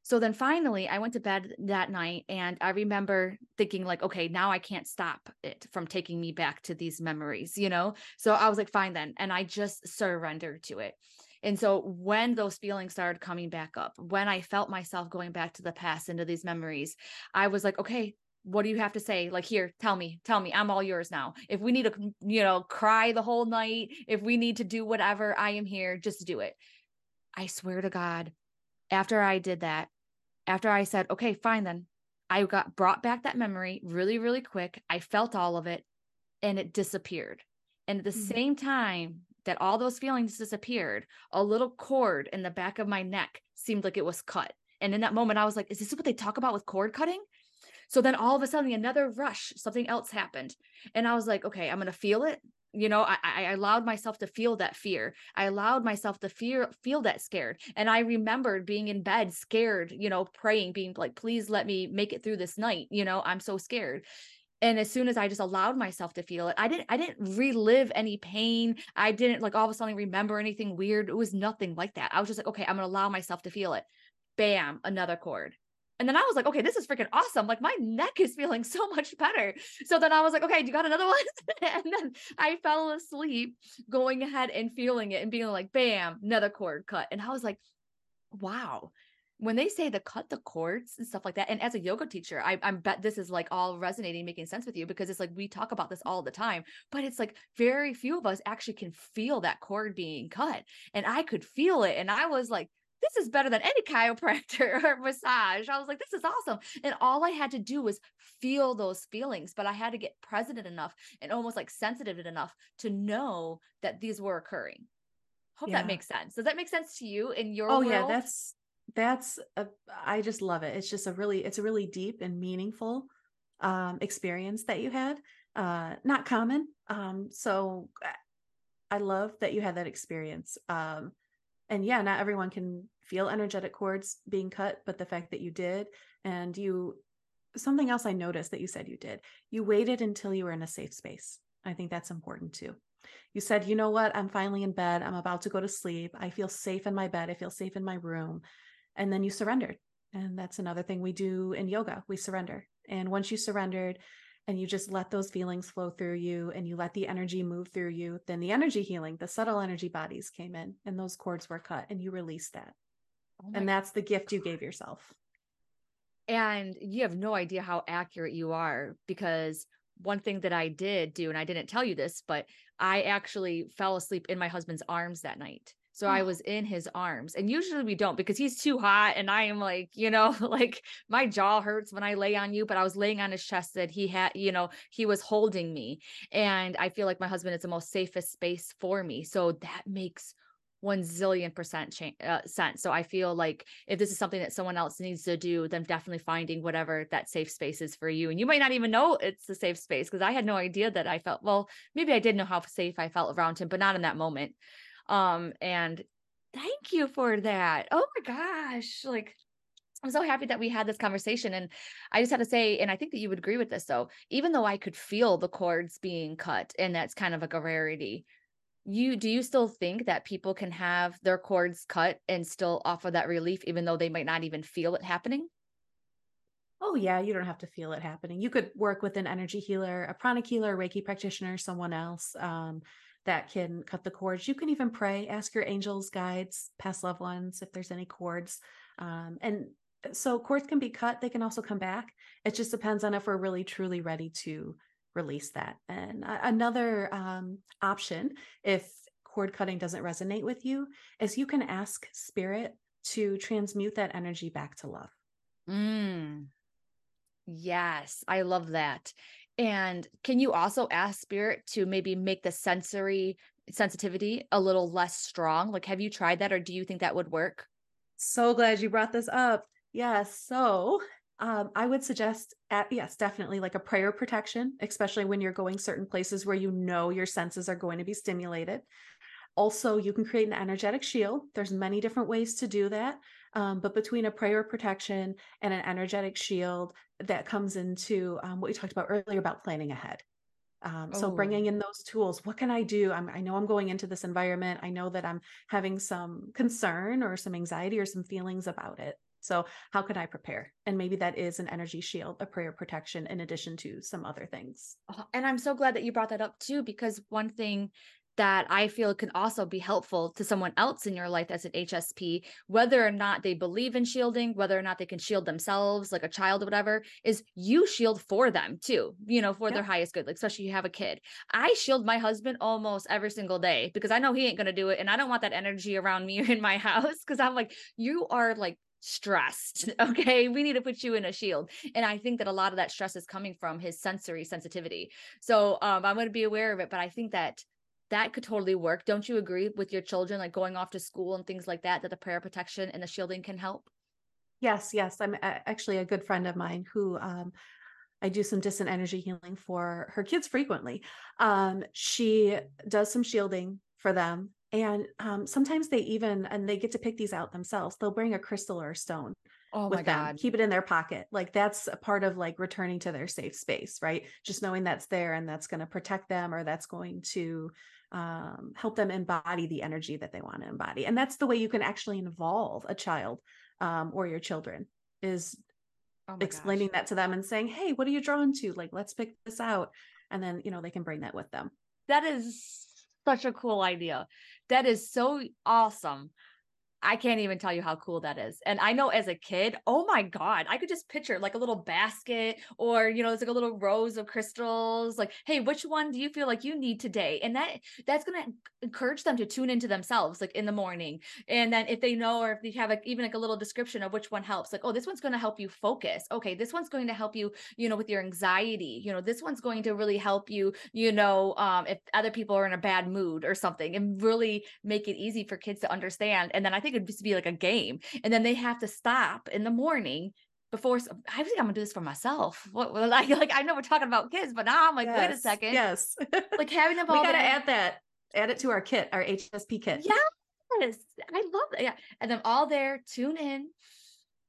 B: So then finally, I went to bed that night and I remember thinking, like, okay, now I can't stop it from taking me back to these memories, you know? So I was like, fine then. And I just surrendered to it. And so when those feelings started coming back up, when I felt myself going back to the past into these memories, I was like, okay, what do you have to say? Like here tell me tell me i'm all yours now. If we need to you know cry the whole night if we need to do whatever i am here just do it. I swear to god after i did that after i said okay fine then i got brought back that memory really really quick. I felt all of it and it disappeared. And at the mm-hmm. same time that all those feelings disappeared a little cord in the back of my neck seemed like it was cut. And in that moment i was like is this what they talk about with cord cutting so then all of a sudden, another rush, something else happened. And I was like, okay, I'm going to feel it. You know, I, I allowed myself to feel that fear. I allowed myself to fear, feel that scared. And I remembered being in bed, scared, you know, praying, being like, please let me make it through this night. You know, I'm so scared. and as soon as i just allowed myself to feel it i didn't i didn't relive any pain i didn't like all of a sudden remember anything weird it was nothing like that i was just like okay i'm gonna allow myself to feel it bam another cord and then I was like, okay, this is freaking awesome. Like my neck is feeling so much better. So then I was like, okay, you got another one? and then I fell asleep going ahead and feeling it and being like, bam, another cord cut. And I was like, wow. When they say to cut the cords and stuff like that, and as a yoga teacher, I, I bet this is like all resonating, making sense with you because it's like we talk about this all the time, but it's like very few of us actually can feel that cord being cut. And I could feel it. And I was like, this is better than any chiropractor or massage. I was like, this is awesome. And all I had to do was feel those feelings, but I had to get present enough and almost like sensitive enough to know that these were occurring. Hope yeah. that makes sense. Does that make sense to you in your
C: Oh
B: world?
C: yeah, that's that's a, I just love it. It's just a really it's a really deep and meaningful um experience that you had. Uh not common. Um so I love that you had that experience. Um and yeah, not everyone can feel energetic cords being cut, but the fact that you did and you something else I noticed that you said you did. You waited until you were in a safe space. I think that's important too. You said, you know what? I'm finally in bed. I'm about to go to sleep. I feel safe in my bed. I feel safe in my room. And then you surrendered. And that's another thing we do in yoga. We surrender. And once you surrendered and you just let those feelings flow through you and you let the energy move through you, then the energy healing, the subtle energy bodies came in and those cords were cut and you released that. Oh and that's the gift you gave yourself.
B: And you have no idea how accurate you are because one thing that I did do, and I didn't tell you this, but I actually fell asleep in my husband's arms that night. So. I was in his arms. And usually we don't because he's too hot. And I am like, you know, like my jaw hurts when I lay on you, but I was laying on his chest that he had, you know, he was holding me. And I feel like my husband is the most safest space for me. So that makes one zillion percent cha- uh, sense. So I feel like if this is something that someone else needs to do, then definitely finding whatever that safe space is for you. And you might not even know it's a safe space because I had no idea that I felt well. Maybe I did know how safe I felt around him, but not in that moment. Um, and thank you for that. Oh my gosh, like I'm so happy that we had this conversation. And I just had to say, and I think that you would agree with this though, even though I could feel the cords being cut, and that's kind of like a rarity, you do you still think that people can have their cords cut and still offer that relief even though they might not even feel it happening
C: oh yeah you don't have to feel it happening you could work with an energy healer a pranic healer a reiki practitioner someone else um, that can cut the cords you can even pray ask your angels guides past loved ones if there's any cords um, and so cords can be cut they can also come back it just depends on if we're really truly ready to release that. And another um, option, if cord cutting doesn't resonate with you, is you can ask spirit to transmute that energy back to love.
B: Mm. Yes, I love that. And can you also ask spirit to maybe make the sensory sensitivity a little less strong? Like, have you tried that or do you think that would work?
C: So glad you brought this up. Yes. So um, I would suggest, at, yes, definitely like a prayer protection, especially when you're going certain places where you know your senses are going to be stimulated. Also, you can create an energetic shield. There's many different ways to do that. Um, but between a prayer protection and an energetic shield, that comes into um, what we talked about earlier about planning ahead. Um, so bringing oh. in those tools, what can I do? I'm, I know I'm going into this environment. I know that I'm having some concern or some anxiety or some feelings about it. So, how can I prepare? And maybe that is an energy shield, a prayer protection, in addition to some other things.
B: Oh, and I'm so glad that you brought that up too, because one thing that I feel can also be helpful to someone else in your life as an HSP, whether or not they believe in shielding, whether or not they can shield themselves, like a child or whatever, is you shield for them too, you know, for yeah. their highest good, like especially you have a kid. I shield my husband almost every single day because I know he ain't to do it. And I don't want that energy around me in my house because I'm like, you are like stressed. Okay. We need to put you in a shield. And I think that a lot of that stress is coming from his sensory sensitivity. So um, I'm going to be aware of it. But I think that that could totally work. Don't you agree with your children, like going off to school and things like that, that the prayer protection and the shielding can help?
C: Yes. Yes. I'm actually a good friend of mine who, um, I do some distant energy healing for her kids frequently. Um, she does some shielding for them and um, sometimes they even and they get to pick these out themselves they'll bring a crystal or a stone
B: Oh my
C: with them.
B: God.
C: Keep it in their pocket. Like that's a part of like returning to their safe space, right? Just knowing that's there and that's going to protect them or that's going to um, help them embody the energy that they want to embody. And that's the way you can actually involve a child um, or your children is
B: Oh
C: explaining
B: gosh.
C: that to them and saying, Hey, what are you drawn to? Like, let's pick this out. And then, you know, they can bring that with them.
B: That is such a cool idea. That is so awesome. I can't even tell you how cool that is. And I know as a kid, oh my God, I could just picture like a little basket or, you know, it's like a little rows of crystals. Like, hey, which one do you feel like you need today? And that that's gonna encourage them to tune into themselves like in the morning. And then if they know or if they have like even like a little description of which one helps, like, oh, this one's gonna help you focus. Okay, this one's going to help you, you know, with your anxiety. You know, this one's going to really help you, you know, um, if other people are in a bad mood or something and really make it easy for kids to understand. And then I think it'd just be like a game. And then they have to stop in the morning before I think I'm gonna do this for myself. What like like I know we're talking about kids, but now I'm like, wait a
C: Yes,
B: second.
C: Yes.
B: Like having them all
C: we gotta
B: there-
C: add that, add it to our kit, our HSP kit.
B: Yes, I love that. Yeah, and then all there, tune in.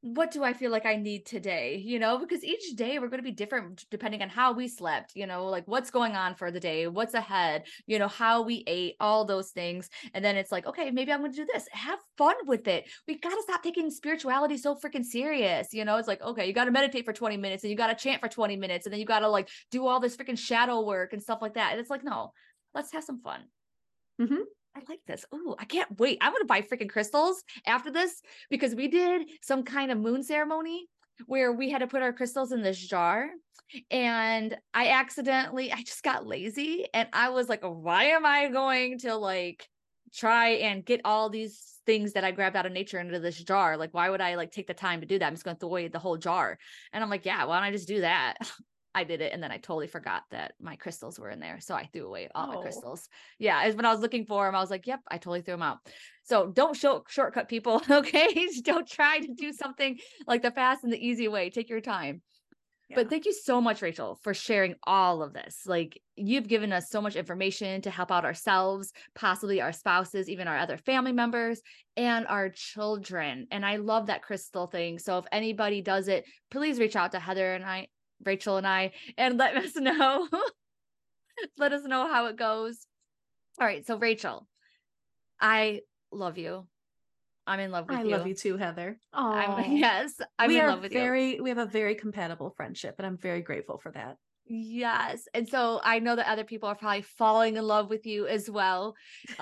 B: What do I feel like I need today? You know, because each day we're going to be different depending on how we slept, you know, like what's going on for the day, what's ahead, you know, how we ate, all those things. And then it's like, okay, maybe I'm going to do this. Have fun with it. We got to stop taking spirituality so freaking serious. You know, it's like, okay, you got to meditate for 20 minutes and you got to chant for 20 minutes and then you got to like do all this freaking shadow work and stuff like that. And it's like, no, let's have some fun.
C: Mhm.
B: I like this. Oh, I can't wait. I'm gonna buy freaking crystals after this because we did some kind of moon ceremony where we had to put our crystals in this jar. And I accidentally, I just got lazy and I was like, why am I going to like try and get all these things that I grabbed out of nature into this jar? Like, why would I like take the time to do that? I'm just gonna throw away the whole jar. And I'm like, yeah, why don't I just do that? I did it and then I totally forgot that my crystals were in there. So I threw away all my
C: Oh.
B: crystals. Yeah, when I was looking for them, I was like, yep, I totally threw them out. So don't show shortcut people, okay? don't try to do something like the fast and the easy way. Take your time. But thank you so much, Rachele, for sharing all of this. Like you've given us so much information to help out ourselves, possibly our spouses, even our other family members, and our children. And I love that crystal thing. So if anybody does it, please reach out to Heather and I, Rachele and I, and let us know. let us know how it goes. All right. So Rachele, I love you. I'm in love with
C: I
B: you.
C: I love you too, Heather. Oh,
B: I'm, yes, I'm
C: we
B: in love with you.
C: very, we have a very compatible friendship, and I'm very grateful for that.
B: Yes. And so I know that other people are probably falling in love with you as well.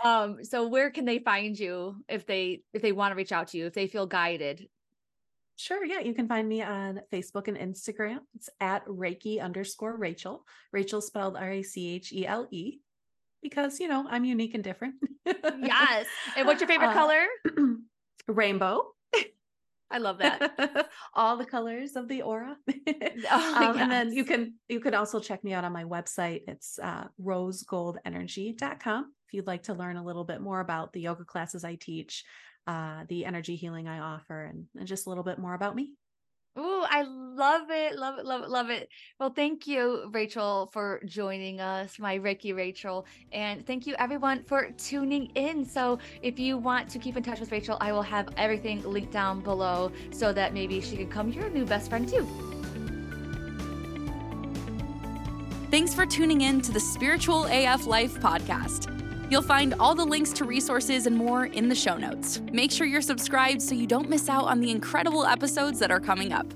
B: Um, so where can they find you if they if they want to reach out to you, if they feel guided?
C: Sure. Yeah. You can find me on Facebook and Instagram. It's at Reiki underscore Rachele. Rachele spelled R A C H E L E because, you know, I'm unique and different.
B: Yes. And what's your favorite
C: Uh,
B: color?
C: Rainbow.
B: I love that.
C: All the colors of the aura.
B: Oh,
C: um, And then you can you can also check me out on my website. It's uh, rosegoldenergy.com if you'd like to learn a little bit more about the yoga classes I teach, uh, the energy healing I offer, and, and just a little bit more about me.
B: Oh, I love it, love it, love it, love it. Well, thank you, Rachele, for joining us, my Reiki Rachele. And thank you, everyone, for tuning in. So, if you want to keep in touch with Rachele, I will have everything linked down below so that maybe she can become your new best friend, too.
A: Thanks for tuning in to the Spiritual AF Life podcast. You'll find all the links to resources and more in the show notes. Make sure you're subscribed so you don't miss out on the incredible episodes that are coming up.